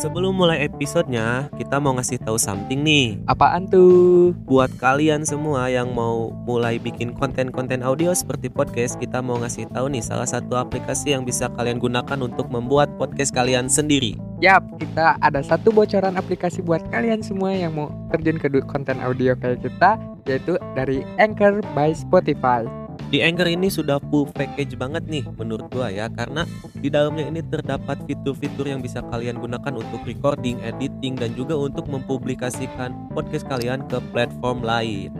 Sebelum mulai episodenya, kita mau ngasih tahu something nih. Apaan tuh? Buat kalian semua yang mau mulai bikin konten-konten audio seperti podcast, kita mau ngasih tahu nih salah satu aplikasi yang bisa kalian gunakan untuk membuat podcast kalian sendiri. Yap, kita ada satu bocoran aplikasi buat kalian semua yang mau terjun ke konten audio kayak kita, yaitu dari Anchor by Spotify. Di Anchor ini sudah full package banget nih menurut gua ya karena di dalamnya ini terdapat fitur-fitur yang bisa kalian gunakan untuk recording, editing dan juga untuk mempublikasikan podcast kalian ke platform lain.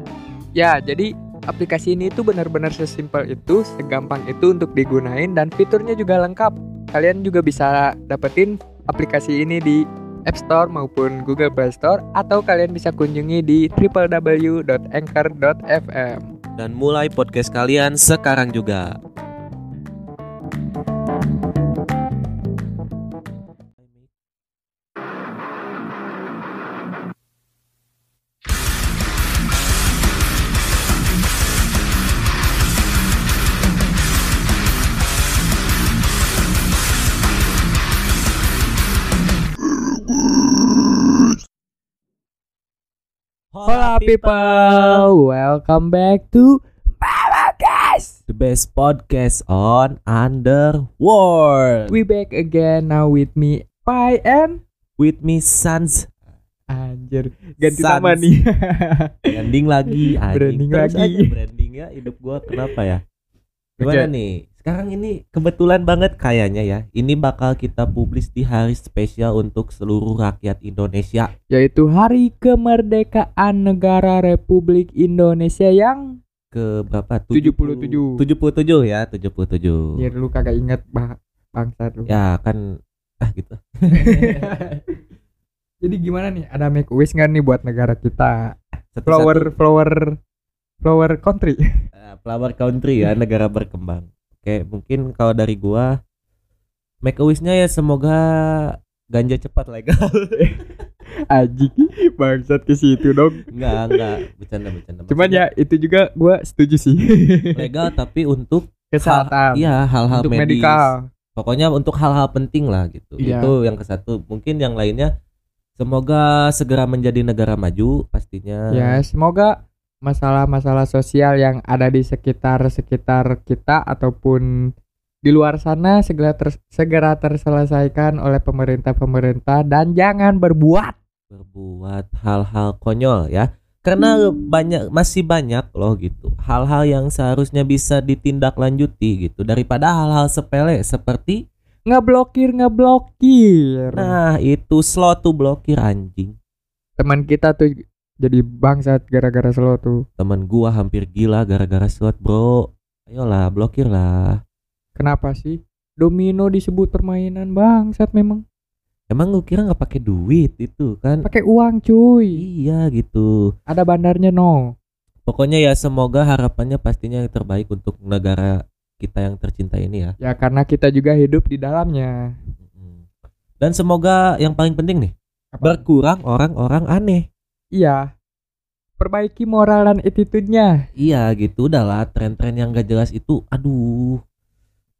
Ya, jadi aplikasi ini tuh benar-benar sesimpel itu, segampang itu untuk digunain dan fiturnya juga lengkap. Kalian juga bisa dapetin aplikasi ini di App Store maupun Google Play Store atau kalian bisa kunjungi di www.anchor.fm. Dan mulai podcast kalian sekarang juga. People, welcome back to Podcast. The best podcast on Underworld. We back again now with me Pai and With me Sans Anjir, ganti Sans. nama nih. branding lagi anjing. Branding Terus lagi. aja branding ya hidup gua kenapa ya? Gimana nih? Sekarang ini kebetulan banget kayaknya ya. Ini bakal kita publis di hari spesial untuk seluruh rakyat Indonesia. Yaitu Hari Kemerdekaan Negara Republik Indonesia yang Ke berapa? 77. 77 ya, 77. Anjir lu kagak inget bah bangsa lu. Ya kan ah gitu. Jadi gimana nih? Ada make wish nggak nih buat negara kita? Satu-satu. Flower flower flower country. Eh, flower country ya negara berkembang oke mungkin kalau dari gua make a wish-nya ya semoga ganja cepat legal Aji bangsat ke situ dong. enggak enggak bercanda bercanda Cuman ya itu juga gua setuju sih. legal tapi untuk Kesehatan. iya hal-hal medis medikal. pokoknya untuk hal-hal penting lah gitu Iya. itu yang ke satu mungkin yang lainnya semoga segera menjadi negara maju pastinya Ya, semoga masalah-masalah sosial yang ada di sekitar-sekitar kita ataupun di luar sana segera ter- segera terselesaikan oleh pemerintah-pemerintah dan jangan berbuat. berbuat hal-hal konyol ya karena banyak masih banyak loh gitu hal-hal yang seharusnya bisa ditindaklanjuti gitu daripada hal-hal sepele seperti Ngeblokir, ngeblokir. nah itu slow to blokir anjing Teman kita tuh jadi bangsat gara-gara slow tuh. teman gua hampir gila gara-gara slot bro ayolah blokir lah Kenapa sih? Domino disebut permainan bangsat memang. emang lu kira nggak pakai duit itu kan Pakai uang cuy. iya gitu Ada bandarnya no. pokoknya ya semoga harapannya pastinya yang terbaik untuk negara kita yang tercinta ini ya Ya karena kita juga hidup di dalamnya. Dan semoga yang paling penting nih Apa? berkurang orang-orang aneh Iya. Perbaiki moral dan attitude-nya. Iya gitu udahlah tren-tren yang gak jelas itu aduh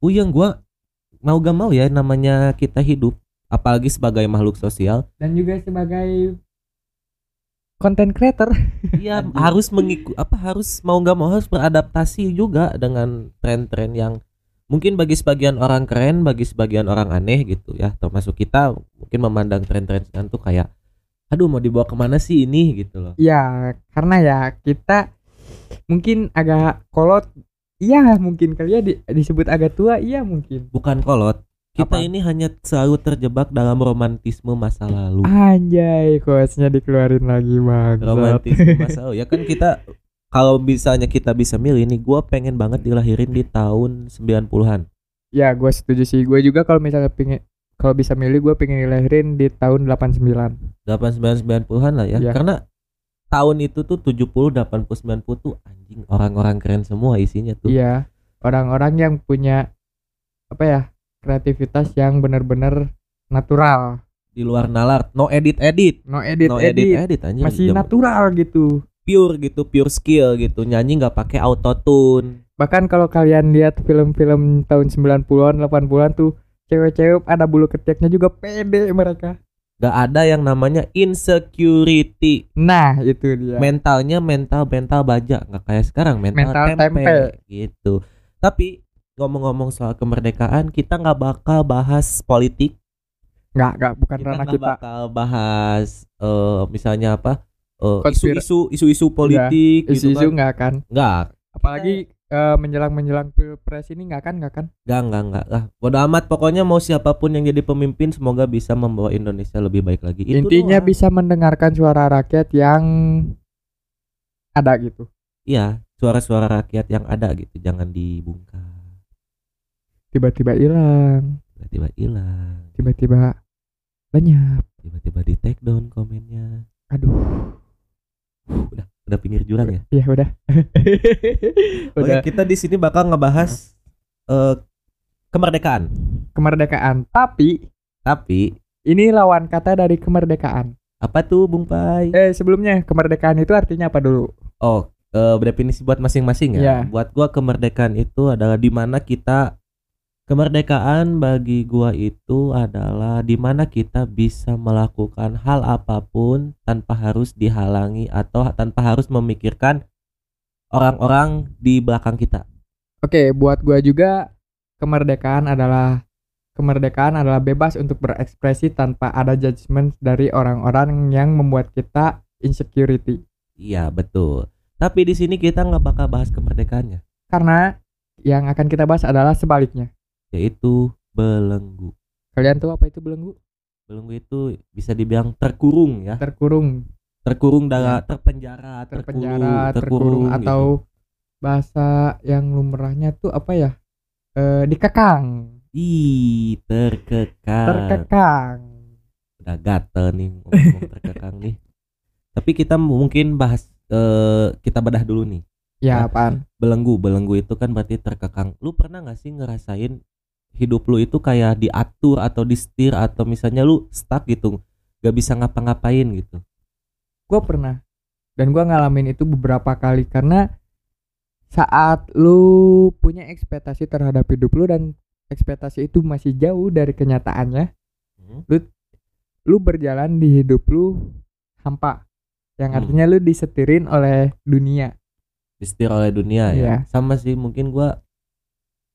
Puyeng gua mau gak mau ya namanya kita hidup apalagi sebagai makhluk sosial dan juga sebagai content creator. Iya harus mengikut apa harus mau gak mau harus beradaptasi juga dengan tren-tren yang mungkin bagi sebagian orang keren bagi sebagian orang aneh gitu ya termasuk kita mungkin memandang tren-tren tuh kayak aduh mau dibawa ke mana sih ini gitu loh ya, karena ya kita mungkin agak kolot. Iya, mungkin kali ya di- disebut agak tua, iya mungkin. bukan kolot kita Apa? ini hanya selalu terjebak dalam romantisme masa lalu Anjay, quotes-nya dikeluarin lagi, Bang. romantisme masa lalu ya kan kita kalau misalnya kita bisa milih nih gua pengen banget dilahirin di tahun 90-an Ya, gue setuju sih. Gue juga kalau misalnya pingin kalau bisa milih gue pengen dilahirin di tahun 89. 89 90-an lah ya Iya. karena tahun itu tuh 70 80 90 tuh anjing orang-orang keren semua isinya tuh Iya, orang-orang yang punya apa ya? kreativitas yang benar-benar natural. di luar nalar no edit edit No edit no edit. edit edit anjing Masih Jam- natural gitu. pure gitu pure skill gitu nyanyi nggak pakai auto tune Bahkan kalau kalian lihat film-film tahun 90-an, 80-an tuh cewek-cewek ada bulu ketiaknya juga pede mereka. Gak ada yang namanya insecurity. Nah, itu dia. Mentalnya mental mental baja, nggak kayak sekarang mental, Mental tempe, tempe. gitu. Tapi ngomong-ngomong soal kemerdekaan, kita nggak bakal bahas politik. Nggak, nggak bukan Kita ranah nggak kita. bakal bahas eh, misalnya apa eh, isu-isu isu-isu politik gitu Isu-isu kan. nggak kan. Nggak, Apalagi eh, menjelang-menjelang pilpres ini nggak kan, nggak kan? nggak, nggak, nggak lah. Bodo amat. Pokoknya mau siapa pun yang jadi pemimpin, semoga bisa membawa Indonesia lebih baik lagi. Itu Intinya doang. bisa mendengarkan suara rakyat yang ada gitu. Iya, suara-suara rakyat yang ada gitu, jangan dibungkam. Tiba-tiba hilang, Tiba-tiba hilang, tiba-tiba lenyap. tiba-tiba di take down komennya. Aduh, Udah, udah pinggir jurang ya. ya udah. Oke, udah kita di sini bakal ngebahas eh, kemerdekaan. kemerdekaan. Tapi Tapi ini lawan kata dari kemerdekaan. apa tuh Bung Pai? Eh, sebelumnya kemerdekaan itu artinya apa dulu? Oh, eh, definisi buat masing-masing ya. Iya. Buat gua kemerdekaan itu adalah di mana kita kemerdekaan bagi gua itu adalah di mana kita bisa melakukan hal apa pun tanpa harus dihalangi atau tanpa harus memikirkan orang-orang di belakang kita. Oke, buat gua juga kemerdekaan adalah kemerdekaan adalah bebas untuk berekspresi tanpa ada judgement dari orang-orang yang membuat kita insecurity. Iya, betul. Tapi di sini kita nggak bakal bahas kemerdekaannya, Karena yang akan kita bahas adalah sebaliknya. Yaitu belenggu. Kalian tahu apa itu belenggu? Belenggu itu bisa dibilang terkurung ya. Terkurung, terkurung dalam terpenjara, terpenjara, terkurung, terkurung, gitu. atau bahasa yang lumrahnya tuh apa ya? Eh, dikekang, ih terkekang. terkekang. Udah gatel nih ngomong terkekang nih. Tapi kita mungkin bahas eh, kita bedah dulu nih. Ya, Nah. apaan? Belenggu, belenggu itu kan berarti terkekang. Lu pernah gak sih ngerasain hidup lu itu kayak diatur atau di setir atau misalnya lu stuck gitu, gak bisa ngapa-ngapain gitu. gue pernah dan gua ngalamin itu beberapa kali karena saat lu punya ekspektasi terhadap hidup lu dan ekspektasi itu masih jauh dari kenyataannya Hmm. lu berjalan di hidup lu hampa yang Hmm. artinya lu disetirin oleh dunia Disetir oleh dunia ya. Iya. Sama sih mungkin gua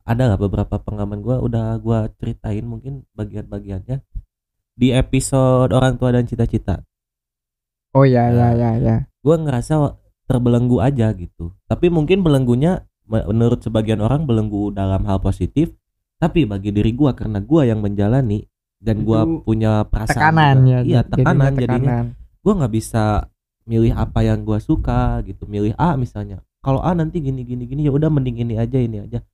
ada nggak beberapa pengalaman gua udah gua ceritain mungkin bagian-bagiannya di episode orang tua dan cita-cita. oh ya ya Nah. ya ya Gua ngerasa terbelenggu aja gitu. Tapi mungkin belenggunya me- menurut sebagian orang belenggu dalam hal positif, tapi bagi diri gua karena gua yang menjalani dan Itu punya perasaan tekanan juga. ya Iya, tekanan jadinya. tekanan. Gua nggak bisa milih apa yang gua suka gitu, milih A misalnya. Kalau A nanti gini gini gini ya udah mending ini aja ini aja.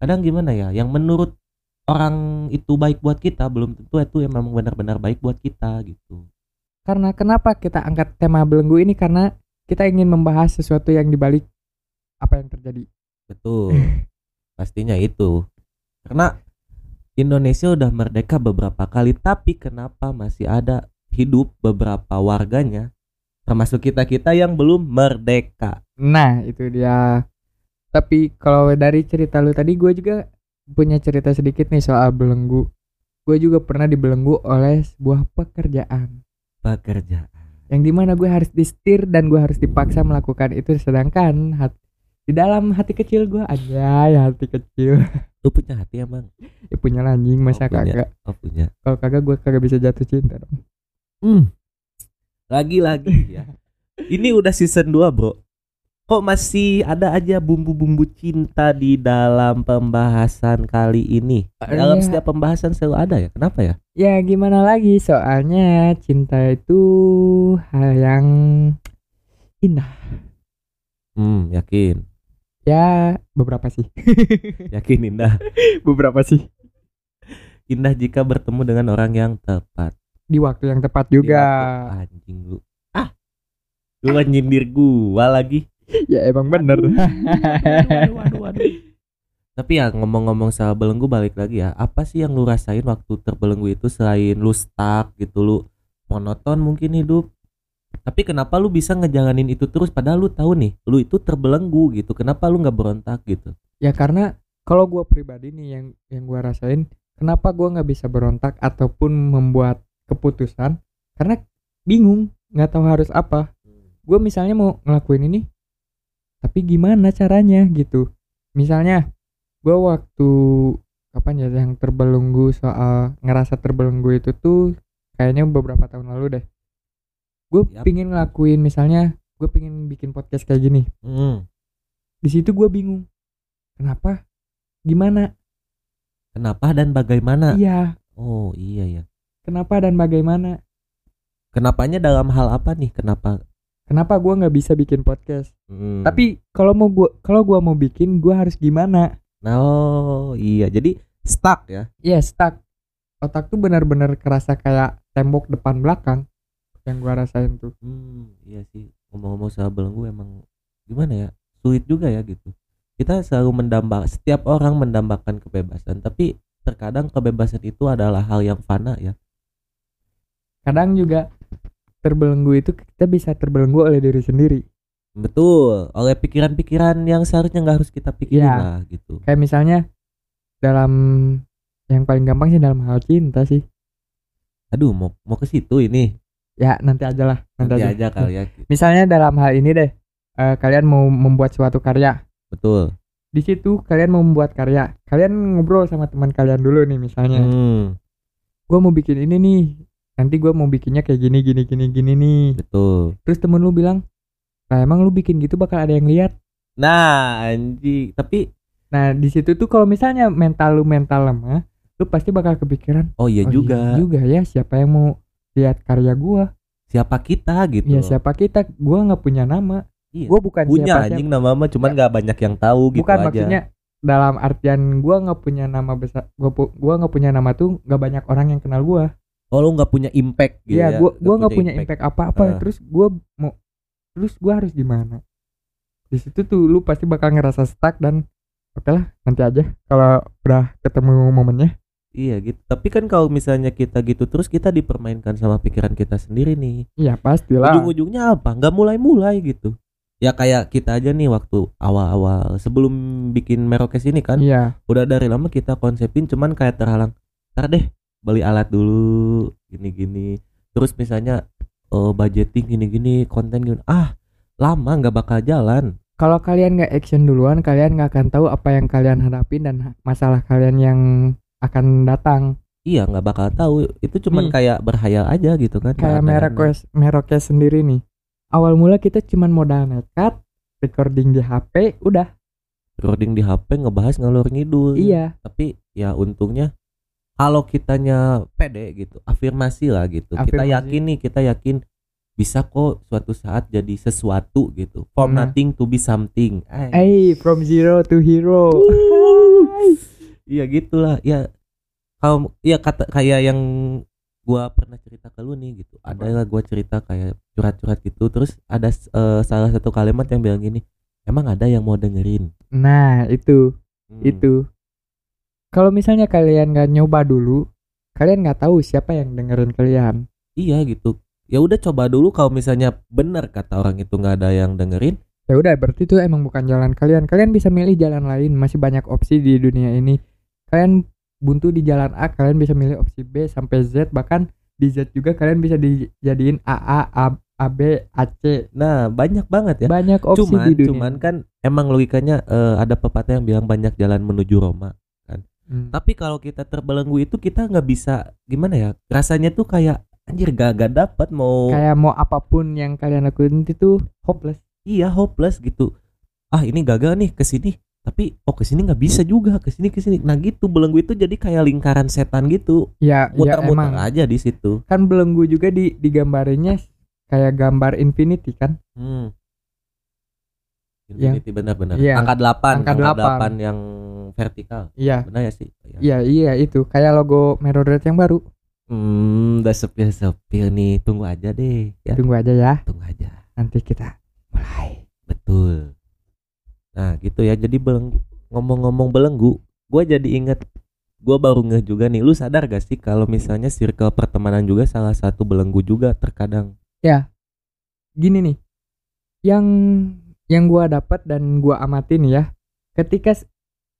Kadang gimana ya, yang menurut orang itu baik buat kita belum tentu itu yang memang benar-benar baik buat kita gitu. karena kenapa kita angkat tema belenggu ini karena kita ingin membahas sesuatu yang dibalik apa yang terjadi Betul. Pastinya itu. Karena Indonesia udah merdeka beberapa kali, tapi kenapa masih ada hidup beberapa warganya termasuk kita-kita yang belum merdeka. Nah itu dia Tapi kalau dari cerita lu tadi gue juga punya cerita sedikit nih soal belenggu Gue juga pernah dibelenggu oleh sebuah pekerjaan Pekerjaan. Yang di mana gue harus disetir dan gue harus dipaksa melakukan itu Sedangkan hat- di dalam hati kecil gue aja ya hati kecil Lu punya hati emang? ya punya anjing masa Oh, punya. kagak Oh punya. Kalau kagak gue kagak bisa jatuh cinta dong Hmm. Lagi-lagi ya. Ini udah season 2, Bro. Kok masih ada aja bumbu-bumbu cinta di dalam pembahasan kali ini? Dalam Iya. setiap pembahasan selalu ada ya. Kenapa ya? Ya gimana lagi soalnya cinta itu hal yang indah Hmm, yakin. Ya beberapa sih Yakin indah. Beberapa sih Indah jika bertemu dengan orang yang tepat. Di waktu yang tepat Di juga waktu- Anjing lu. Ah. Lu nyindir gua lagi. Ya emang bener Waduh, waduh, waduh. Tapi ya ngomong-ngomong soal belenggu balik lagi ya. Apa sih yang lu rasain waktu terbelenggu itu selain lu stuck gitu lu monoton mungkin hidup. Tapi kenapa lu bisa ngejalanin itu terus padahal lu tahu nih, lu itu terbelenggu gitu. Kenapa lu nggak berontak gitu? Ya karena kalau gue pribadi nih yang yang gue rasain Kenapa gue nggak bisa berontak ataupun membuat keputusan karena bingung nggak tahu harus apa gue misalnya mau ngelakuin ini tapi gimana caranya gitu misalnya gue waktu kapan ya yang terbelenggu soal ngerasa terbelenggu itu tuh kayaknya beberapa tahun lalu deh gue Yap. pingin ngelakuin misalnya gue pingin bikin podcast kayak gini Hmm. di situ gue bingung kenapa gimana Kenapa dan bagaimana? iya Oh iya ya. kenapa dan bagaimana Kenapanya dalam hal apa nih? Kenapa? Kenapa gue nggak bisa bikin podcast Hmm. tapi kalau mau gua kalau gua mau bikin gua harus gimana Nah, oh iya. Jadi stuck ya. ya stuck otak tuh benar-benar kerasa kayak tembok depan belakang yang gua rasain tuh Hmm, iya sih. Ngomong-ngomong soal belenggu emang gimana ya? Sulit juga ya gitu. Kita selalu mendamba setiap orang mendambakan kebebasan, tapi terkadang kebebasan itu adalah hal yang fana ya. kadang juga terbelenggu itu kita bisa terbelenggu oleh diri sendiri Betul, oleh pikiran-pikiran yang seharusnya nggak harus kita pikirin Iya. lah gitu. kayak misalnya dalam yang paling gampang sih dalam hal cinta sih Aduh, mau mau ke situ ini. ya nanti aja lah nanti, Nanti aja. aja kali ya. misalnya dalam hal ini deh eh, kalian mau membuat suatu karya Betul. di situ kalian mau membuat karya kalian ngobrol sama teman kalian dulu nih misalnya Hmm, gue mau bikin ini nih nanti gue mau bikinnya kayak gini gini gini gini nih betul. terus temen lu bilang lah emang lu bikin gitu bakal ada yang lihat Nah, anjing, tapi nah di situ tuh kalau misalnya mental lu mental lemah lu pasti bakal kepikiran oh iya "Oh juga. juga ya siapa yang mau lihat karya gua Siapa kita gitu. ya siapa kita gua nggak punya nama Iya. gua bukan Punya siapa anjing nama mah cuman nggak banyak yang tahu gitu bukan aja. maksudnya dalam artian gua nggak punya nama besar gua pu- gua nggak punya nama tuh nggak banyak orang yang kenal gua Oh, lu nggak punya impact gitu Iya, ya. gua gua nggak punya impact apa-apa. Ah. Terus gua mau terus gua harus gimana? Di situ tuh lu pasti bakal ngerasa stuck dan oke lah nanti aja kalau udah ketemu momennya. Iya gitu. Tapi kan kalau misalnya kita gitu terus kita dipermainkan sama pikiran kita sendiri nih. Iya pastilah. Ujung-ujungnya apa? Nggak mulai-mulai gitu. Ya kayak kita aja nih waktu awal-awal sebelum bikin Merokes ini kan Iya, udah dari lama kita konsepin cuman kayak terhalang. Ntar deh beli alat dulu gini-gini. Terus misalnya eh, budgeting gini-gini konten gini. Ah lama nggak bakal jalan. kalau kalian nggak action duluan, kalian nggak akan tahu apa yang kalian hadapin dan masalah kalian yang akan datang. Iya nggak bakal tahu. Itu cuman Nih. kayak berhayal aja gitu kan. Kayak Merokes Merokes sendiri nih. Awal mula kita cuman modal nekat, recording di HP, udah. recording di HP ngebahas ngalur ngidul. Iya, Tapi ya untungnya kalau kitanya pede gitu, afirmasi lah gitu. Kita Afirmasi. yakin nih, kita yakin bisa kok suatu saat jadi sesuatu gitu. From Nah. nothing to be something. Eh from zero to hero. Iya gitulah. Ya kalau ya kata kayak yang gua pernah cerita ke lu nih gitu. Ada lah gua cerita kayak curhat-curhat gitu. Terus ada eh, salah satu kalimat yang bilang gini, emang ada yang mau dengerin. Nah, itu Hmm. itu kalau misalnya kalian nggak nyoba dulu kalian nggak tahu siapa yang dengerin kalian Iya gitu. Ya udah coba dulu kalau misalnya benar kata orang itu nggak ada yang dengerin. ya udah berarti itu emang bukan jalan kalian kalian bisa milih jalan lain masih banyak opsi di dunia ini kalian buntu di jalan A kalian bisa milih opsi B sampai Z bahkan di Z juga kalian bisa dijadiin AA A, A B A C Nah banyak banget ya. banyak opsi cuman di dunia cuman kan emang logikanya eh, ada pepatah yang bilang banyak jalan menuju Roma. Hmm. Tapi kalau kita terbelenggu itu kita nggak bisa gimana ya? Rasanya tuh kayak anjir gak gak dapat mau kayak mau apa pun yang kalian lakuin itu hopeless iya hopeless gitu. Ah ini gagal nih ke sini. Tapi oh ke sini nggak bisa juga ke sini ke sini. Nah gitu belenggu itu jadi kayak lingkaran setan gitu. ya ya Muter-muter emang aja di situ. kan belenggu juga di digambarinnya kayak gambar infinity kan Hmm. Yang- Infinity benar-benar. iya, Angka 8, angka angka, delapan. 8 yang vertikal. iya Benar ya sih? Iya. iya iya itu kayak logo Mirror Red yang baru Hmm, udah sepil-sepil nih. Tunggu aja deh. Ya, tunggu aja ya tunggu aja. nanti kita mulai Betul. Nah, gitu ya. Jadi belenggu ngomong-ngomong belenggu, gua jadi inget gua baru ngeh juga nih. Lu sadar gak sih kalau misalnya circle pertemanan juga salah satu belenggu juga terkadang. gini nih yang yang gua dapat dan gua amatin ya. Ketika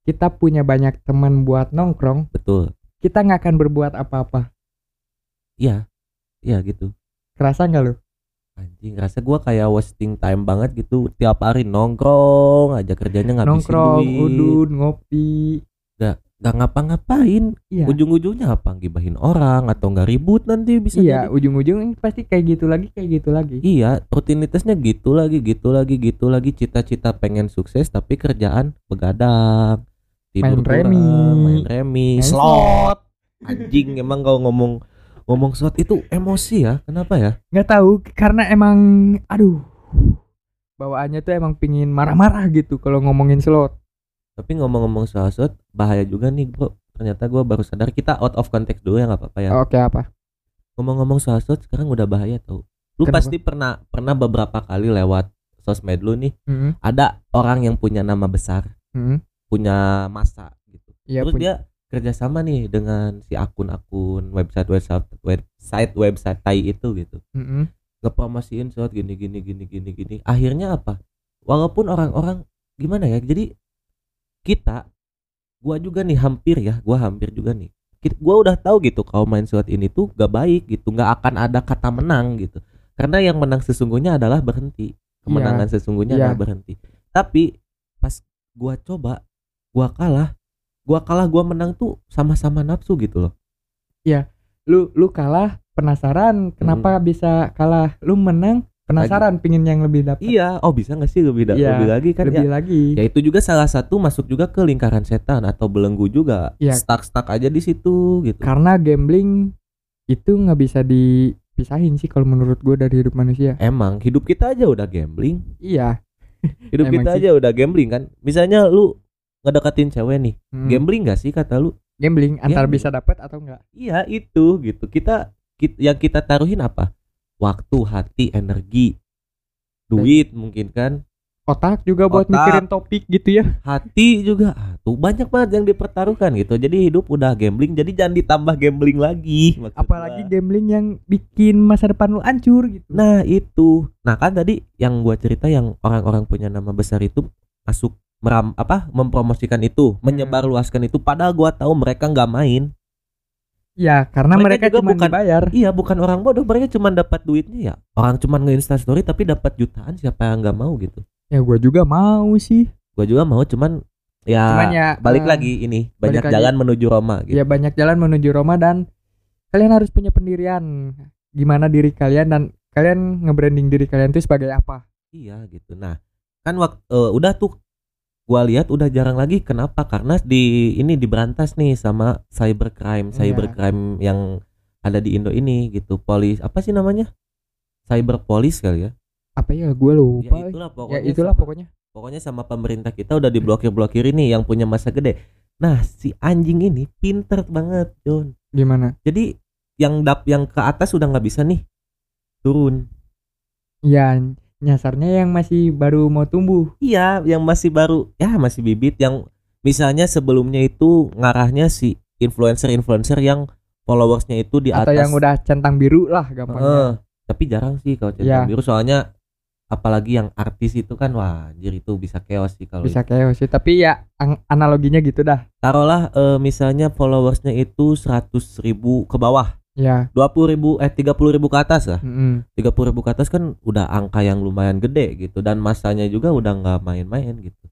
kita punya banyak teman buat nongkrong Betul. kita nggak akan berbuat apa-apa. Iya. Iya gitu. kerasa nggak lu? Anjing rasa gua kayak wasting time banget gitu. Tiap hari nongkrong aja kerjanya ngabisin nongkrong duit. udun ngopi. Nggak ngapa-ngapain. Iya. Ujung-ujungnya apa? Gibahin orang atau nggak ribut nanti bisa iya jadi. ujung-ujung pasti kayak gitu lagi kayak gitu lagi. Iya rutinitasnya gitu lagi gitu lagi gitu lagi. Cita-cita pengen sukses tapi kerjaan begadang tidur Main kurang, remi. main remi Main slot. Anjing emang kalau ngomong ngomong slot itu emosi ya. Kenapa ya? Nggak tahu karena emang aduh. Bawaannya tuh emang pingin marah-marah gitu kalau ngomongin slot tapi ngomong-ngomong soal slot bahaya juga nih bro. Ternyata gua baru sadar kita out of context dulu ya nggak apa-apa ya. Oke apa? Ngomong-ngomong soal slot sekarang udah bahaya tau. Lu Kenapa? pasti pernah pernah beberapa kali lewat sosmed lu nih. Mm-mm. ada orang yang punya nama besar Mm-mm. punya masa gitu. Iya, terus punya- dia kerjasama nih dengan si akun-akun website website website website tai itu gitu. Mm-mm. ngepromosiin slot gini gini gini gini gini. Akhirnya apa? Walaupun orang-orang gimana ya? Jadi kita gua juga nih hampir ya gua hampir juga nih. Gua udah tahu gitu kalau main slot ini tuh gak baik gitu nggak akan ada kata menang gitu. Karena yang menang sesungguhnya adalah berhenti. Kemenangan sesungguhnya Iya. adalah berhenti. Tapi pas gua coba gua kalah gua kalah gua menang tuh sama-sama nafsu gitu loh. Lu lu kalah penasaran kenapa bisa kalah? Lu menang penasaran pingin yang lebih dapat iya oh bisa nggak sih lebih Iya, lebih lagi kan? lebih ya. lagi. Ya itu juga salah satu masuk juga ke lingkaran setan atau belenggu juga. Iya. stuck stuck aja di situ gitu. Karena gambling itu nggak bisa dipisahin sih kalau menurut gue dari hidup manusia. Emang hidup kita aja udah gambling. Iya. Hidup Emang kita sih. aja udah gambling kan? Misalnya lu ngedeketin cewek nih Hmm. gambling gak sih kata lu? Gambling antara Gambling. bisa dapat atau enggak iya itu gitu. Kita, kit- yang kita taruhin apa waktu hati energi duit mungkin kan otak juga buat Otak. mikirin topik gitu ya hati juga ah, tuh banyak banget yang dipertaruhkan gitu jadi hidup udah gambling jadi jangan ditambah gambling lagi apalagi gua. gambling yang bikin masa depan lu hancur gitu Nah itu, nah kan tadi yang gua cerita yang orang-orang punya nama besar itu masuk meram apa mempromosikan itu, Hmm. menyebarluaskan itu. Padahal gua tahu mereka nggak main. Ya karena Mereka mereka, juga cuma bukan- dibayar Iya bukan orang bodoh, mereka cuma dapat duitnya ya. Orang cuma nge story tapi dapat jutaan siapa yang nggak mau gitu. ya gue juga mau sih Gua juga mau cuman ya, cuman ya balik eh, lagi ini banyak lagi. jalan menuju Roma gitu. ya banyak jalan menuju Roma dan kalian harus punya pendirian gimana diri kalian dan kalian nge-branding diri kalian itu sebagai apa Iya gitu. Nah, kan waktu udah tuh gua lihat udah jarang lagi kenapa? Karena di ini diberantas nih sama cybercrime, Iya. cybercrime yang ada di Indo ini gitu. Polis apa sih namanya? Cyber police kali ya. apa ya gue Ya lupa itulah ya pokoknya. itulah sama, pokoknya pokoknya sama pemerintah kita udah diblokir-blokir ini yang punya masa gede. Nah, si anjing ini pinter banget, John. gimana Jadi yang dap yang ke atas udah nggak bisa nih turun. ya nyasarnya yang masih baru mau tumbuh. Iya, yang masih baru, ya masih bibit yang misalnya sebelumnya itu ngarahnya si influencer-influencer yang followersnya itu di atau atas. yang udah centang biru lah gampangnya. Heeh, tapi jarang sih kalau centang Iya. biru soalnya apalagi yang artis itu kan wah anjir itu bisa chaos sih kalau bisa chaos sih tapi ya analoginya gitu dah. Taruhlah eh, misalnya followersnya itu 100 ribu ke bawah ya. 20 ribu eh 30 ribu ke atas lah. Mm-mm. 30 ribu ke atas kan udah angka yang lumayan gede gitu. Dan masanya juga udah nggak main-main gitu.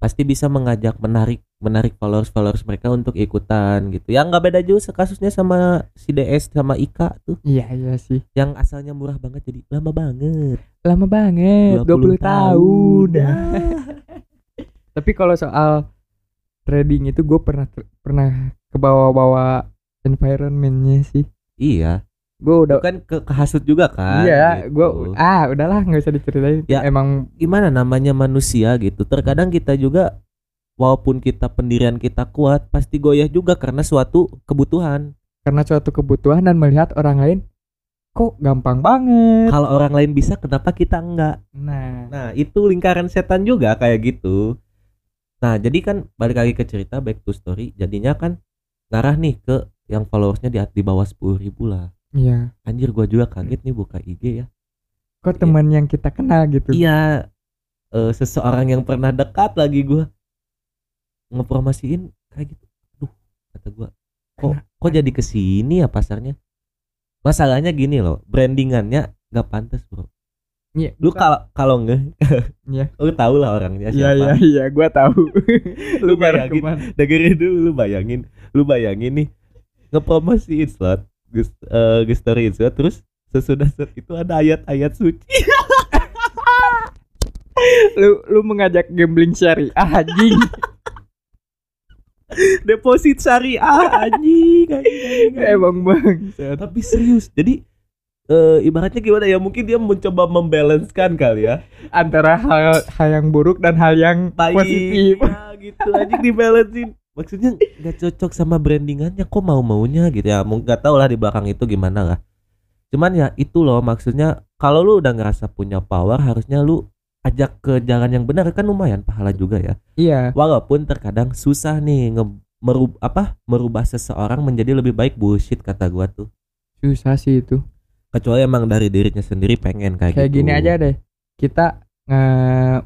Pasti bisa mengajak menarik menarik followers followers mereka untuk ikutan gitu. Yang nggak beda juga kasusnya sama si DS sama Ika tuh. Iya iya sih. Yang asalnya murah banget jadi lama banget. Lama banget 20, tahun, Ah. tapi kalau soal trading itu gue pernah pernah ke bawah-bawah environmentnya sih iya. Gue udah kan ke kehasut juga kan iya gitu. gue ah udahlah nggak usah diceritain. Ya. emang gimana namanya manusia gitu. Terkadang kita juga walaupun kita pendirian kita kuat pasti goyah juga karena suatu kebutuhan. Karena suatu kebutuhan dan melihat orang lain kok gampang banget. Kalau orang lain bisa kenapa kita enggak? Nah. Nah itu lingkaran setan juga kayak gitu. Nah jadi kan balik lagi ke cerita back to story. Jadinya kan ngarah nih ke yang followersnya di, di bawah 10.000 ribu lah. Iya. Anjir gua juga kaget nih buka IG ya. Kok teman yang kita kenal gitu? Iya eh, seseorang yang pernah dekat lagi gua. Ngepromosiin kayak gitu. Duh kata gua kok kok jadi ke sini ya pasarnya? Masalahnya gini loh brandingannya nggak pantas bro. Iya, lu kalau kalau nggak Iya. lu tahu lah orangnya Iya siapa. iya iya, gua tahu. Lu bayangin. dengerin dulu lu bayangin. Lu bayangin nih ngepromosiin slot gus eh gus story slot terus sesudah slot itu ada ayat-ayat suci Lu lu mengajak gambling syariah anjing. deposit syariah anjing anjing. Emang bang. tapi serius jadi eh, ibaratnya gimana ya mungkin dia mencoba membalancekan kali ya Antara hal hal yang buruk dan hal yang baik positif. ya, gitu anjing dibalancein maksudnya nggak cocok sama brandingannya kok mau maunya gitu ya? Mau nggak tahu lah di belakang itu gimana lah. Cuman ya itu loh maksudnya kalau lu udah ngerasa punya power harusnya lu ajak ke jalan yang benar. Kan lumayan pahala juga ya. Iya. walaupun terkadang susah nih nge merub apa merubah seseorang menjadi lebih baik. Bullshit kata gua tuh. Susah sih itu. kecuali emang dari dirinya sendiri pengen kayak, Kayak gitu. gini aja deh. Kita nge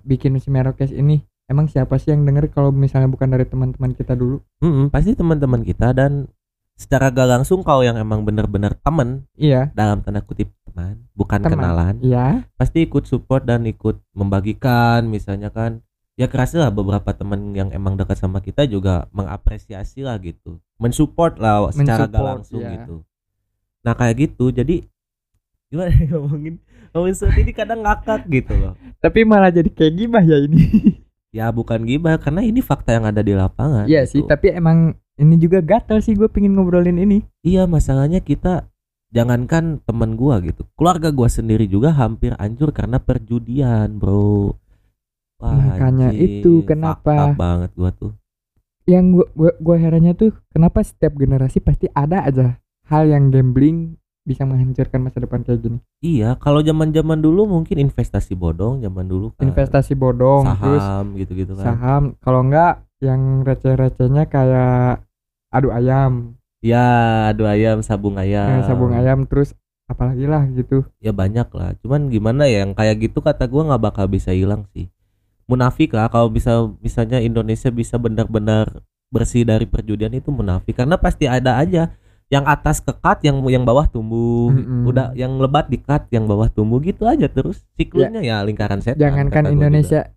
bikin si Merokes ini emang siapa sih yang denger kalau misalnya bukan dari teman-teman kita dulu? Mm-mm, pasti teman-teman kita dan secara gak langsung kalau yang emang bener-bener temen Iya. dalam tanda kutip teman bukan Teman. kenalan Iya. pasti ikut support dan ikut membagikan misalnya kan ya kerasa lah beberapa teman yang emang dekat sama kita juga mengapresiasi lah gitu mensupport lah secara gak langsung iya. gitu nah kayak gitu jadi gimana ya ngomongin ngomongin seperti ini kadang ngakak gitu loh Tapi malah jadi kayak gibah ya ini. ya bukan gibah karena ini fakta yang ada di lapangan Iya sih, gitu. tapi emang ini juga gatel sih gue pingin ngobrolin ini. Iya masalahnya kita jangankan teman gua gitu keluarga gua sendiri juga hampir hancur karena perjudian bro Wah, Makanya anjing, itu kenapa? banget gua tuh Yang gue gua, gua herannya tuh kenapa setiap generasi pasti ada aja hal yang gambling bisa menghancurkan masa depan kayak gini. iya kalau zaman zaman dulu mungkin investasi bodong zaman dulu kan. Investasi bodong, saham gitu gitu kan. saham. Kalau enggak yang receh-recehnya kayak adu ayam, ya adu ayam sabung ayam. Eh, sabung ayam, terus apalagi lah gitu. ya banyak lah. Cuman gimana ya yang kayak gitu kata gua nggak bakal bisa hilang sih. Munafik lah kalau bisa misalnya Indonesia bisa benar-benar bersih dari perjudian itu munafik. Karena pasti ada aja yang atas kekat yang yang bawah tumbuh Mm-mm. udah yang lebat dikat yang bawah tumbuh gitu aja terus siklusnya ya, lingkaran setan Jangankan Indonesia,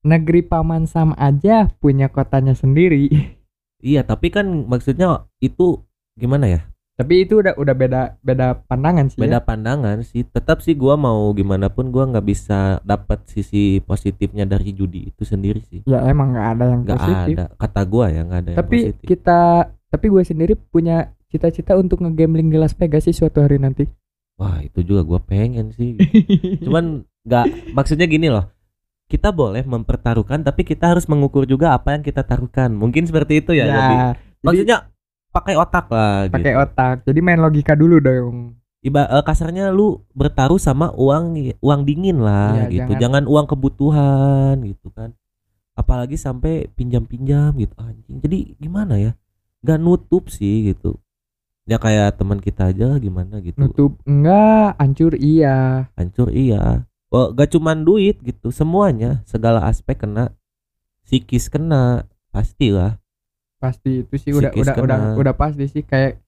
negeri Paman Sam aja punya kotanya sendiri. juga. iya tapi kan maksudnya itu gimana ya Tapi itu udah udah beda beda pandangan sih. beda ya. pandangan sih tetap sih gua mau gimana pun gua nggak bisa dapat sisi positifnya dari judi itu sendiri sih Ya emang nggak ada yang nggak positif. ada kata gua ya nggak ada yang Tapi positif kita tapi gue sendiri punya cita-cita untuk ngegambling di Las Vegas sih suatu hari nanti. wah itu juga gua pengen sih. Cuman nggak maksudnya gini loh. Kita boleh mempertaruhkan tapi kita harus mengukur juga apa yang kita taruhkan. Mungkin seperti itu ya, ya, maksudnya pakai otak lah pakai gitu. otak. Jadi main logika dulu dong. Iba eh, kasarnya lu bertaruh sama uang uang dingin lah Iya, gitu. jangan, uang kebutuhan gitu kan. Apalagi sampai pinjam-pinjam gitu anjing. Jadi gimana ya? Nggak nutup sih gitu ya kayak teman kita aja lah gimana gitu Nutup enggak, hancur iya. hancur iya oh, gak cuman duit gitu semuanya segala aspek kena psikis kena pastilah Pasti itu sih udah Psikis udah kena. udah udah pasti sih kayak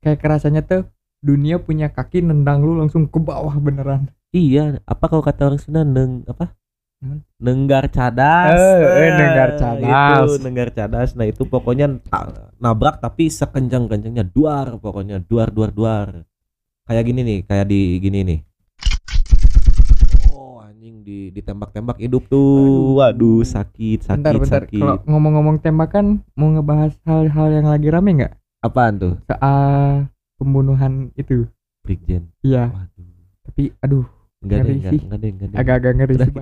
kayak kerasanya tuh dunia punya kaki nendang lu langsung ke bawah beneran. iya apa kalau kata orang Sunda neng apa? Nenggar cadas. Eh, eh, nenggar cadas. itu nenggar cadas. Nah itu pokoknya nabrak tapi sekencang kencangnya duar pokoknya duar duar duar. Kayak gini nih kayak di gini nih. Oh anjing di ditembak-tembak hidup tuh. Waduh sakit sakit bentar bentar. sakit. Kalau ngomong-ngomong tembakan mau ngebahas hal-hal yang lagi rame nggak? apaan tuh? Soal pembunuhan itu. Brigjen. Iya, waduh. Tapi aduh enggak deh Ngeri enggak, enggak deh enggak deh agak-agak ngeri sih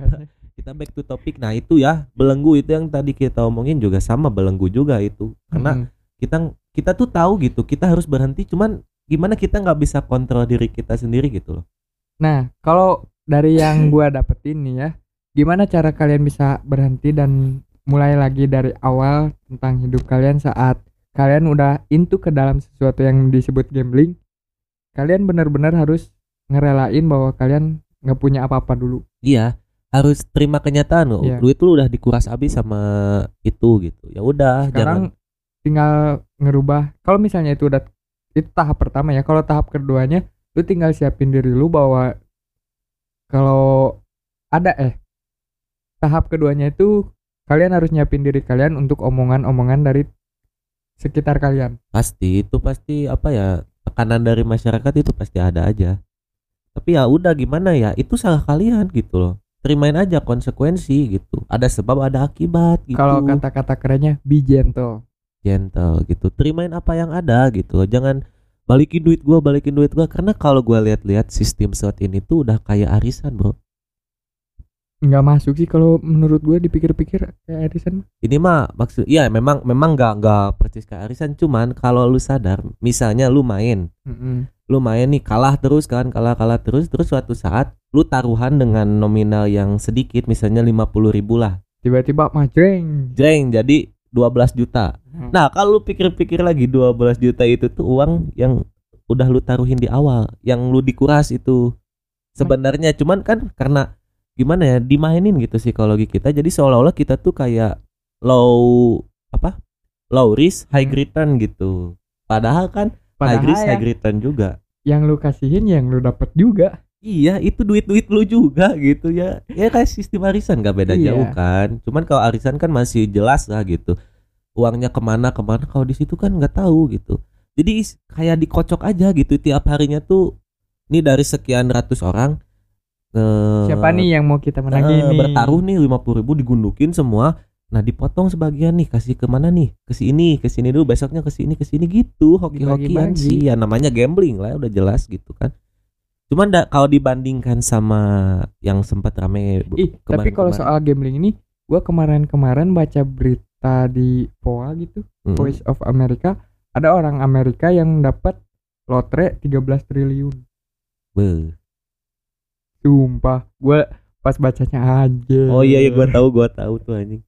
kita- back to topic nah itu ya belenggu itu yang tadi kita omongin juga sama belenggu juga itu karena Mm-mm. kita kita tuh tahu gitu kita harus berhenti cuman gimana kita nggak bisa kontrol diri kita sendiri gitu loh Nah, kalau dari yang gua dapetin nih ya, gimana cara kalian bisa berhenti dan mulai lagi dari awal tentang hidup kalian saat kalian udah into ke dalam sesuatu yang disebut gambling? Kalian benar-benar harus ngerelain bahwa kalian nggak punya apa-apa dulu. iya harus terima kenyataan loh Iya. duit lu udah dikuras habis sama itu gitu. Ya udah Sekarang tinggal ngerubah. Kalau misalnya itu udah itu tahap pertama ya kalau tahap keduanya lu tinggal siapin diri lu bahwa kalau ada eh tahap keduanya itu kalian harus nyiapin diri kalian untuk omongan-omongan dari sekitar kalian. Pasti itu pasti apa ya tekanan dari masyarakat itu pasti ada aja. Tapi ya udah gimana ya itu salah kalian gitu loh terimain aja konsekuensi gitu. Ada sebab ada akibat gitu. Kalau kata-kata kerennya be gentle. Gentle gitu. Terimain apa yang ada gitu. Jangan balikin duit gua balikin duit gua. Karena kalau gua lihat-lihat sistem saat ini tuh udah kayak arisan bro. Nggak masuk sih kalau menurut gue dipikir-pikir kayak arisan. Ini mah maksud iya memang memang nggak nggak persis kayak arisan. Cuman kalau lu sadar misalnya lu main. Mm-mm. Lu main nih kalah terus kan kalah kalah terus terus suatu saat lu taruhan dengan nominal yang sedikit misalnya 50.000 ribu lah. Tiba-tiba majreng jeng jadi 12 juta. Hmm. nah kalau lu pikir-pikir lagi 12 juta itu tuh uang yang udah lu taruhin di awal yang lu dikuras itu sebenarnya. Cuman kan karena gimana ya dimainin gitu psikologi kita. Jadi seolah-olah kita tuh kayak low apa low risk high Hmm. return gitu. Padahal kan padahal yang, high return juga yang lu kasihin yang lu dapat juga Iya, itu duit-duit lu juga gitu ya. Ya kayak sistem arisan gak beda Iya. jauh kan. Cuman kalau arisan kan masih jelas lah gitu. Uangnya ke mana ke mana. Kalau di situ kan nggak tahu gitu. Jadi kayak dikocok aja gitu tiap harinya tuh. Ini dari sekian ratus orang. eh, siapa nih yang mau kita menangi eh, nih bertaruh nih lima puluh ribu digundukin semua. Nah dipotong sebagian nih kasih ke mana nih? Ke sini ke sini dulu besoknya ke sini ke sini gitu hoki-hokian sih. Ya namanya gambling lah udah jelas gitu kan. Cuman da- kalau dibandingkan sama yang sempat rame Ih, tapi kalau soal gambling ini, gua kemarin-kemarin baca berita di VOA gitu, mm, Voice of America, ada orang Amerika yang dapat lotre 13 triliun. beuh. Sumpah, gua pas bacanya aja. oh iya iya gua tahu gua tahu tuh anjing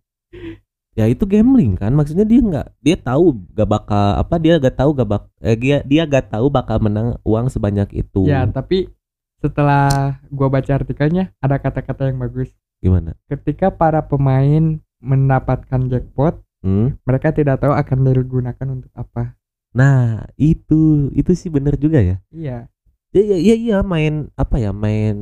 ya itu gambling kan maksudnya dia nggak dia tahu gak bakal apa dia gak tahu gak bak eh, dia dia gak tahu bakal menang uang sebanyak itu Ya, tapi setelah gua baca artikelnya ada kata-kata yang bagus. gimana Ketika para pemain mendapatkan jackpot, Hmm? mereka tidak tahu akan digunakan untuk apa. Nah, itu itu sih bener juga ya. Iya. Ya iya iya, iya main apa ya? Main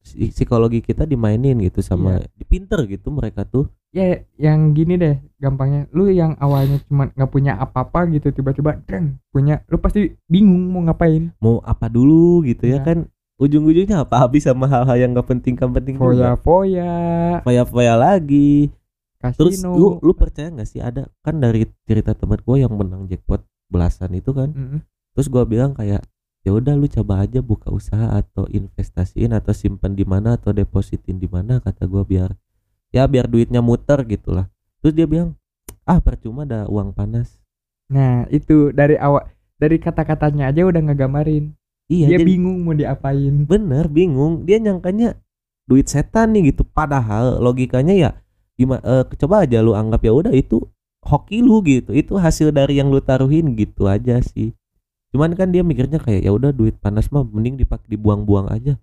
psi- psikologi kita dimainin gitu sama pinter gitu mereka tuh. Ya, yang gini deh, gampangnya. Lu yang awalnya cuma nggak punya apa-apa gitu, tiba-tiba dreng, punya. Lu pasti bingung mau ngapain. Mau apa dulu gitu ya Iya. kan? Ujung-ujungnya apa habis sama hal-hal yang gak penting gak penting juga. Foya-foya, Foya-foya lagi. Terus kasino. lu lu percaya nggak sih ada kan dari cerita teman gue yang menang jackpot belasan itu kan? Mm-mm. Terus gua bilang kayak ya udah lu coba aja buka usaha atau investasiin atau simpen di mana atau depositin di mana kata gua biar ya biar duitnya muter gitulah. Terus dia bilang ah percuma ada uang panas. Nah, itu dari awal dari kata-katanya aja udah ngegambarin. Iya Dia jadi bingung mau diapain. bener bingung dia nyangkanya duit setan nih gitu padahal logikanya ya gimana coba aja lu anggap ya udah itu hoki lu gitu itu hasil dari yang lu taruhin gitu aja sih cuman kan dia mikirnya kayak ya udah duit panas mah mending dipakai dibuang-buang aja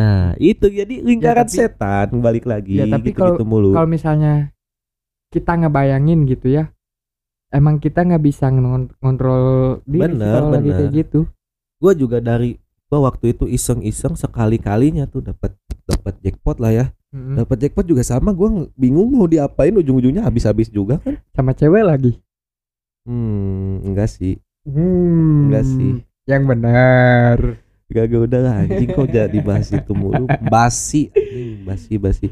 nah itu jadi lingkaran tapi- setan balik lagi Ya, tapi gitu gitu mulu Kalau misalnya kita ngebayangin gitu ya, emang kita nggak bisa ngon- ngontrol diri Bener, kalau lagi bener. kayak gitu. gua juga dari gua waktu itu iseng-iseng sekali kalinya tuh dapat dapat jackpot lah ya Mm-mm. dapat jackpot juga sama gua ng- bingung mau diapain ujung-ujungnya habis-habis juga kan Sama cewek lagi. Hmm, enggak sih. Hmm. Enggak sih. Yang benar. Gak udah lah anjing kok jadi bahas itu mulu. Basi, anjing, basi basi.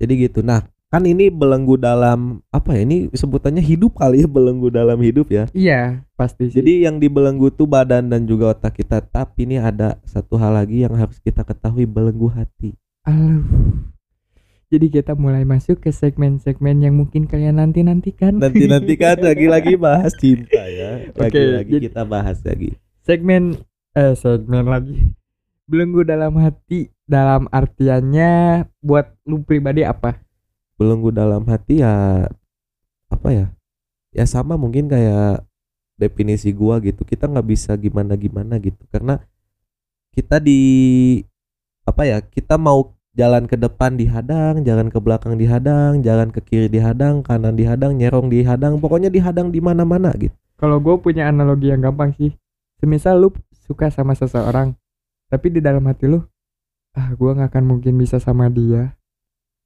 Jadi gitu. Nah, kan ini belenggu dalam apa ya? Ini sebutannya hidup kali ya, belenggu dalam hidup ya. Iya, pasti sih. Jadi yang dibelenggu tuh badan dan juga otak kita. Tapi ini ada satu hal lagi yang harus kita ketahui belenggu hati. Aduh. Jadi kita mulai masuk ke segmen-segmen yang mungkin kalian nanti-nantikan. Nanti nanti kan lagi-lagi bahas cinta ya. Oke, Lagi-lagi kita bahas lagi. segmen eh segmen lagi. Belenggu dalam hati dalam artiannya buat lu pribadi apa? belenggu dalam hati ya apa ya? Ya sama mungkin kayak definisi gua gitu. Kita nggak bisa gimana gimana gitu. Karena kita di apa ya kita mau jalan ke depan dihadang jalan ke belakang dihadang jalan ke kiri dihadang kanan dihadang nyerong dihadang pokoknya dihadang di mana mana gitu. Kalau gue punya analogi yang gampang sih, semisal lu suka sama seseorang tapi di dalam hati lu ah gua nggak akan mungkin bisa sama dia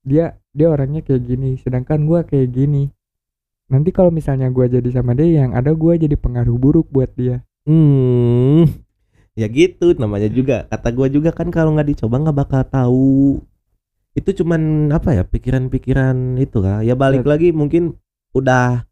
dia dia orangnya kayak gini sedangkan gua kayak gini nanti kalau misalnya gua jadi sama dia yang ada gua jadi pengaruh buruk buat dia Hmm, ya gitu namanya juga. Kata gua juga kan kalau nggak dicoba nggak bakal tahu. Itu cuman apa ya pikiran-pikiran itu kah? Ya balik Ya. lagi mungkin udah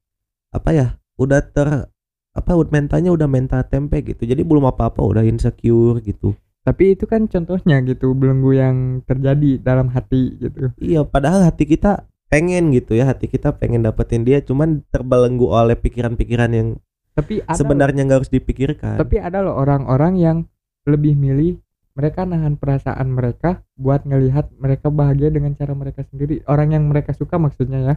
apa ya? Udah ter apa mentalnya udah mental tempe gitu. Jadi belum apa-apa udah insecure gitu. tapi itu kan contohnya gitu belenggu yang terjadi dalam hati gitu Iya, padahal hati kita pengen gitu ya. Hati kita pengen dapetin dia cuman terbelenggu oleh pikiran-pikiran yang tapi ada sebenarnya nggak harus dipikirkan. tapi ada loh orang-orang yang lebih milih mereka nahan perasaan mereka buat ngelihat mereka bahagia dengan cara mereka sendiri orang yang mereka suka maksudnya ya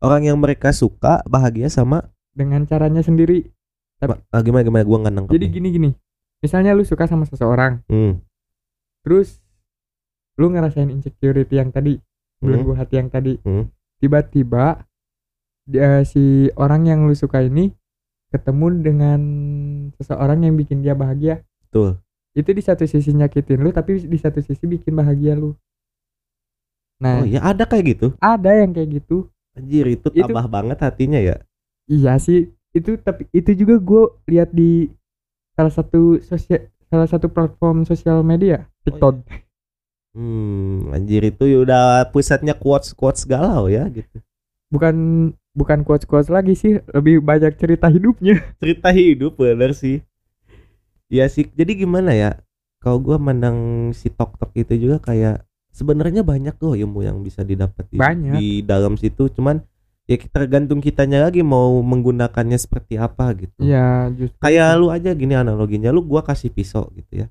Orang yang mereka suka bahagia sama dengan caranya sendiri Tapi- ah, gimana gimana gua nggak nangkep. jadi nih. gini gini misalnya lu suka sama seseorang Hmm. terus lu ngerasain insecurity yang tadi belenggu hati yang tadi Hmm. tiba-tiba dia si orang yang lu suka ini ketemu dengan seseorang yang bikin dia bahagia Betul. itu di satu sisi nyakitin lu tapi di satu sisi bikin bahagia lu nah Oh ya ada kayak gitu. ada yang kayak gitu Anjir itu Itu- tabah banget hatinya ya. Iya sih itu tapi itu juga gue lihat di salah satu sosial salah satu platform sosial media TikTok Hmm, anjir itu ya udah pusatnya quotes quotes galau ya gitu. bukan bukan quotes quotes lagi sih lebih banyak cerita hidupnya Cerita hidup bener sih. Ya sih. Jadi gimana ya? Kalau gua mandang si Tok Tok itu juga kayak sebenarnya banyak loh ilmu yang bisa didapat di, Banyak. di dalam situ. Cuman ya tergantung kitanya lagi mau menggunakannya seperti apa gitu. ya justru. Kayak lu aja gini analoginya lu gua kasih pisau gitu ya.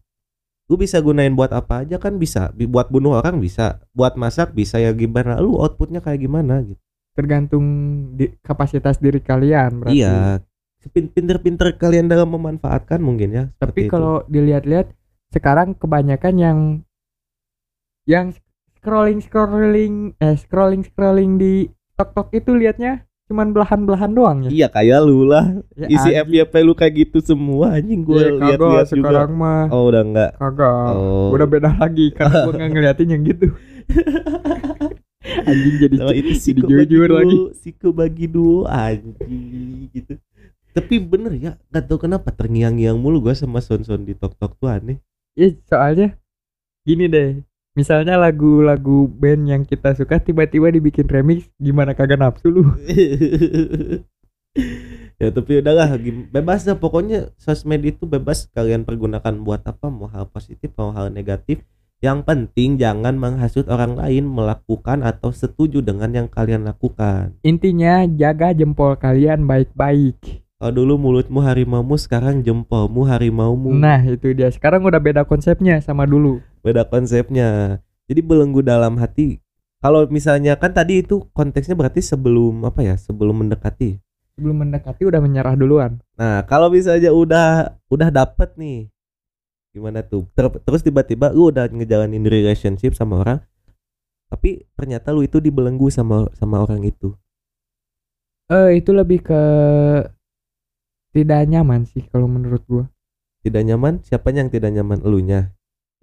Lu bisa gunain buat apa aja kan bisa Bi- buat bunuh orang bisa buat masak bisa ya gimana lu outputnya kayak gimana gitu. Tergantung di, kapasitas diri kalian berarti. Iya Pin- pinter-pinter kalian dalam memanfaatkan mungkin ya tapi kalau dilihat-lihat sekarang kebanyakan yang yang scrolling scrolling eh scrolling scrolling di TikTok itu liatnya cuman belahan-belahan doang ya. iya kayak lu lah Ya, isi. FYP lu kayak gitu semua anjing gue Ya, lihat-lihat kagak juga sekarang mah oh udah enggak kagak. Oh. Udah beda lagi karena gua nggak ngeliatin yang gitu. anjing jadi Sama itu siko bagi jujur lagi. Siko bagi duo anjing gitu. Tapi bener ya, gak tau kenapa terngiang-ngiang mulu gua sama son-son di tok-tok tuh aneh. Ya soalnya gini deh. Misalnya lagu-lagu band yang kita suka tiba-tiba dibikin remix gimana kagak nafsu lu. ya tapi udahlah bebas lah. Pokoknya sosmed itu bebas. Kalian pergunakan buat apa? Mau hal positif mau hal negatif. Yang penting jangan menghasut orang lain melakukan atau setuju dengan yang kalian lakukan. Intinya jaga jempol kalian baik-baik. Kalau dulu mulutmu harimaumu sekarang jempolmu harimaumu. Nah itu dia. Sekarang udah beda konsepnya sama dulu. Beda konsepnya. Jadi belenggu dalam hati kalau misalnya kan tadi itu konteksnya berarti sebelum apa ya sebelum mendekati. Sebelum mendekati udah menyerah duluan. Nah kalau misalnya udah udah dapet nih gimana tuh? Ter- terus tiba-tiba lu udah ngejalanin relationship sama orang tapi ternyata lu itu dibelenggu sama sama orang itu. Eh itu lebih ke tidak nyaman sih kalau menurut gua. Tidak nyaman? Siapanya yang tidak nyaman? Elunya?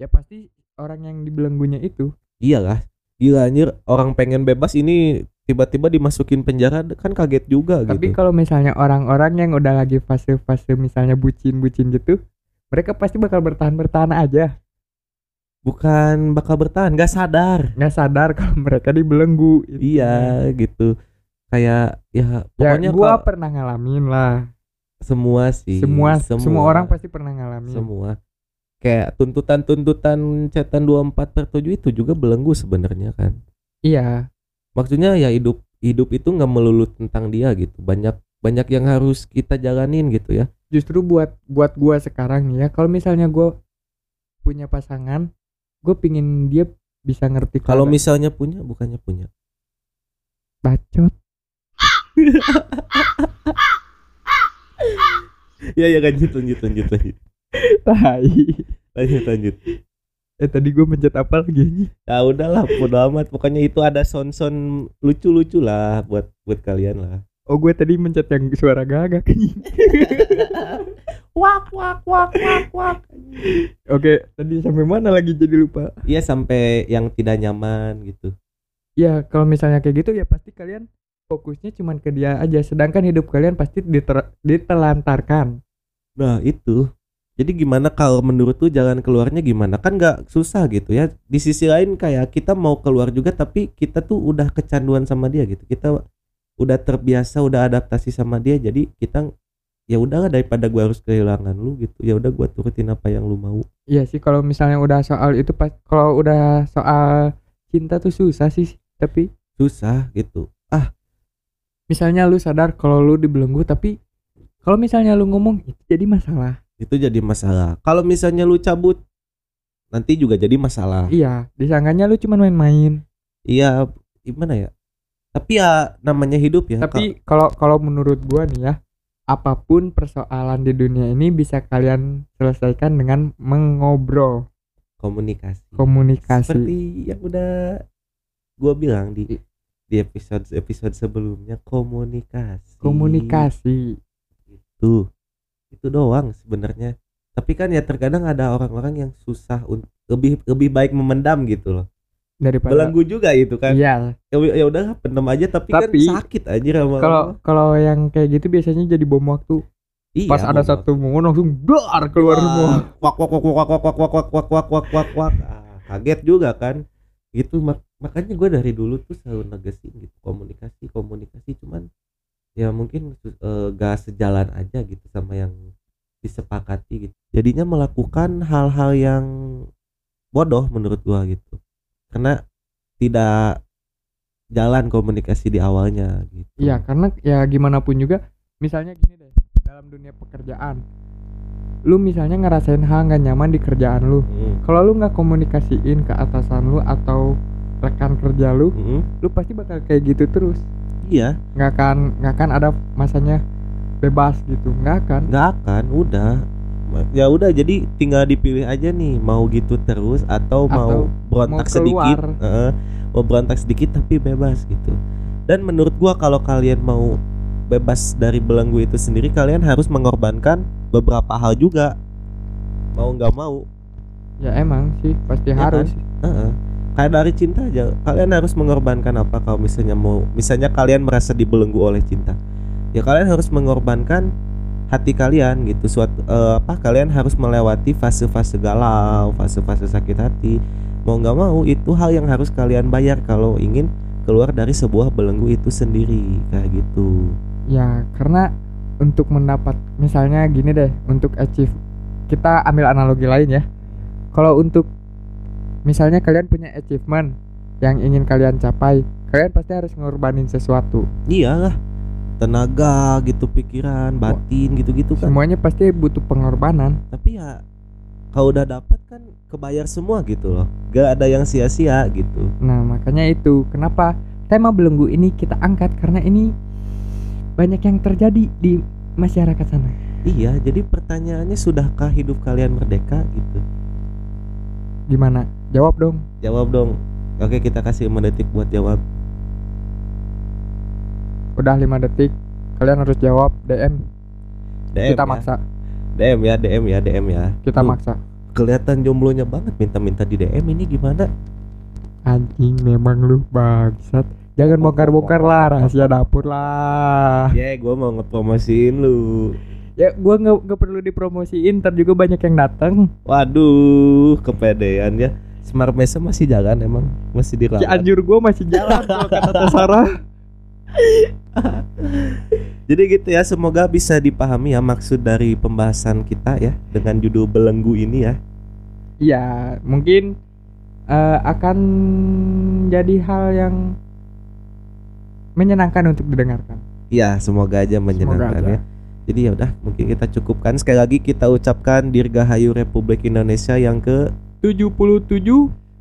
Ya pasti orang yang dibelenggunya itu. Iyalah. Gila anjir. Orang pengen bebas ini tiba-tiba dimasukin penjara kan kaget juga Tapi gitu. kalau misalnya orang-orang yang udah lagi fase-fase misalnya bucin-bucin gitu Mereka pasti bakal bertahan-bertahan aja. Bukan bakal bertahan nggak sadar. Nggak sadar kalau mereka dibelenggu intinya. Iya gitu. Kayak ya Ya pokoknya gua kalau pernah ngalamin lah semua sih. semua, semua orang pasti pernah ngalamin semua. Kayak tuntutan-tuntutan cetan 24 per 7 itu juga belenggu sebenarnya kan. Iya Maksudnya ya hidup hidup itu nggak melulu tentang dia gitu. Banyak banyak yang harus kita jalanin gitu ya. justru buat buat gua sekarang nih ya kalau misalnya gua punya pasangan gue pingin dia bisa ngerti Kalau misalnya punya bukannya punya. bacot Ya ya lanjut lanjut lanjut lanjut. tai Lanjut lanjut. eh tadi gue mencet apa lagi anjing? Ya udahlah bodo amat pokoknya itu ada son-son lucu-lucu lah buat buat kalian lah. oh gue tadi mencet yang suara gagak wak wak wak wak wak Oke, tadi sampai mana lagi jadi lupa? iya sampai yang tidak nyaman gitu Ya, kalau misalnya kayak gitu ya pasti kalian fokusnya cuman ke dia aja sedangkan hidup kalian pasti diter- ditelantarkan. nah itu. Jadi gimana kalau menurut tuh jalan keluarnya gimana? Kan nggak susah gitu ya. Di sisi lain kayak kita mau keluar juga tapi kita tuh udah kecanduan sama dia gitu. Kita udah terbiasa udah adaptasi sama dia jadi kita ya udahlah daripada gua harus kehilangan lu gitu. Ya udah gua turutin apa yang lu mau. Iya sih kalau misalnya udah soal itu pas kalau udah soal cinta tuh susah sih tapi susah gitu misalnya lu sadar kalau lu dibelenggu tapi kalau misalnya lu ngomong itu jadi masalah. itu jadi masalah kalau misalnya lu cabut nanti juga jadi masalah Iya, disangkanya lu cuma main-main. iya gimana ya tapi ya namanya hidup ya Tapi kalau kalau menurut gua nih ya, apa pun persoalan di dunia ini bisa kalian selesaikan dengan mengobrol, komunikasi komunikasi. seperti yang udah gua bilang di di episode episode sebelumnya komunikasi Komunikasi. itu itu doang sebenarnya tapi kan ya terkadang ada orang-orang yang susah untuk lebih lebih baik memendam gitu loh Daripada belenggu juga itu kan Iya. ya, ya udah pendam aja tapi, Tapi, kan sakit aja Kalau kalau yang kayak gitu biasanya jadi bom waktu. iya, Pas ada satu momen langsung dar keluar semua. wak wak wak wak wak wak wak wak wak wak wak wak wak Ah, kaget juga kan gitu mak makanya gue dari dulu tuh selalu negesin gitu komunikasi komunikasi cuman ya mungkin eh, gak sejalan aja gitu sama yang disepakati gitu jadinya melakukan hal-hal yang bodoh menurut gua gitu karena tidak jalan komunikasi di awalnya gitu Iya, karena ya gimana pun juga misalnya gini deh, dalam dunia pekerjaan. Lu misalnya ngerasain hal nggak nyaman di kerjaan lu. Mm, Kalau lu nggak komunikasiin ke atasan lu atau rekan kerja lu, mm, lu pasti bakal kayak gitu terus. iya Nggak akan nggak akan ada masanya bebas gitu, nggak akan. nggak akan udah ya udah jadi tinggal dipilih aja nih mau gitu terus atau, mau Atau berontak mau sedikit. Heeh, mau berontak sedikit tapi bebas gitu dan menurut gua kalau kalian mau bebas dari belenggu itu sendiri kalian harus mengorbankan beberapa hal juga mau nggak mau Ya emang sih pasti Ya harus. Heeh. Kayak dari cinta aja. Kalian harus mengorbankan apa kalau misalnya mau misalnya kalian merasa dibelenggu oleh cinta. Ya kalian harus mengorbankan hati kalian gitu. Suatu eh, apa kalian harus melewati fase-fase galau fase-fase sakit hati. Mau nggak mau itu hal yang harus kalian bayar kalau ingin keluar dari sebuah belenggu itu sendiri kayak gitu. Ya karena untuk mendapat misalnya gini deh, untuk achieve kita ambil analogi lain ya. Kalau untuk misalnya kalian punya achievement yang ingin kalian capai, kalian pasti harus ngorbanin sesuatu. iyalah tenaga gitu pikiran batin gitu-gitu kan Semuanya pasti butuh pengorbanan. tapi ya kalau udah dapat kan kebayar semua gitu loh gak ada yang sia-sia gitu Nah, makanya itu kenapa tema belenggu ini kita angkat karena ini banyak yang terjadi di masyarakat sana. iya jadi pertanyaannya sudahkah hidup kalian merdeka gitu Gimana? Jawab dong. jawab dong oke kita kasih 5 detik buat jawab Udah 5 detik. Kalian harus jawab DM. DM kita ya. maksa. DM ya DM ya DM ya Kita Tuh, maksa. kelihatan jomblonya banget minta-minta di DM ini gimana Anjing memang lu bangsat. Jangan bongkar-bongkar lah rahasia dapur lah. ya gua mau ngepromosiin lu Ya nggak nggak perlu dipromosiin, ntar juga banyak yang datang. waduh kepedean ya Smart Mesa masih jalan emang masih dirawat Cianjur gua masih jalan kalau kata Teh Sarah. Jadi gitu ya, semoga bisa dipahami ya maksud dari pembahasan kita ya dengan judul belenggu ini ya. Iya, mungkin eh, akan jadi hal yang menyenangkan untuk didengarkan. Iya, semoga aja menyenangkan aja. ya. Jadi ya udah, mungkin kita cukupkan sekali lagi kita ucapkan Dirgahayu Republik Indonesia yang ke 77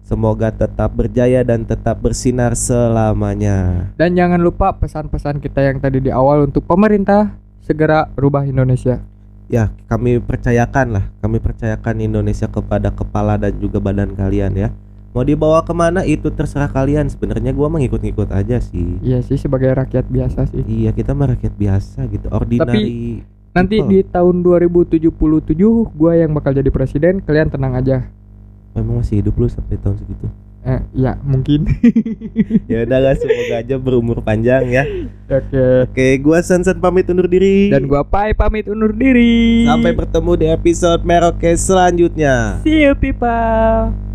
semoga tetap berjaya dan tetap bersinar selamanya. dan jangan lupa pesan-pesan kita yang tadi di awal untuk pemerintah segera rubah Indonesia. Ya, kami percayakan lah, kami percayakan Indonesia kepada kepala dan juga badan kalian ya. Mau dibawa ke mana itu terserah kalian. Sebenarnya gua mengikut-ngikut aja sih. Iya sih sebagai rakyat biasa sih. Iya kita mah rakyat biasa gitu, ordinary Nanti Oh. di tahun 2077 gua yang bakal jadi presiden, kalian tenang aja. Memang masih hidup lu sampai tahun segitu. Eh, ya mungkin. ya udah lah, semoga aja berumur panjang ya. Oke. Oke, gua Sansan pamit undur diri. Dan gua Pai pamit undur diri. sampai bertemu di episode Merokes selanjutnya. See you people.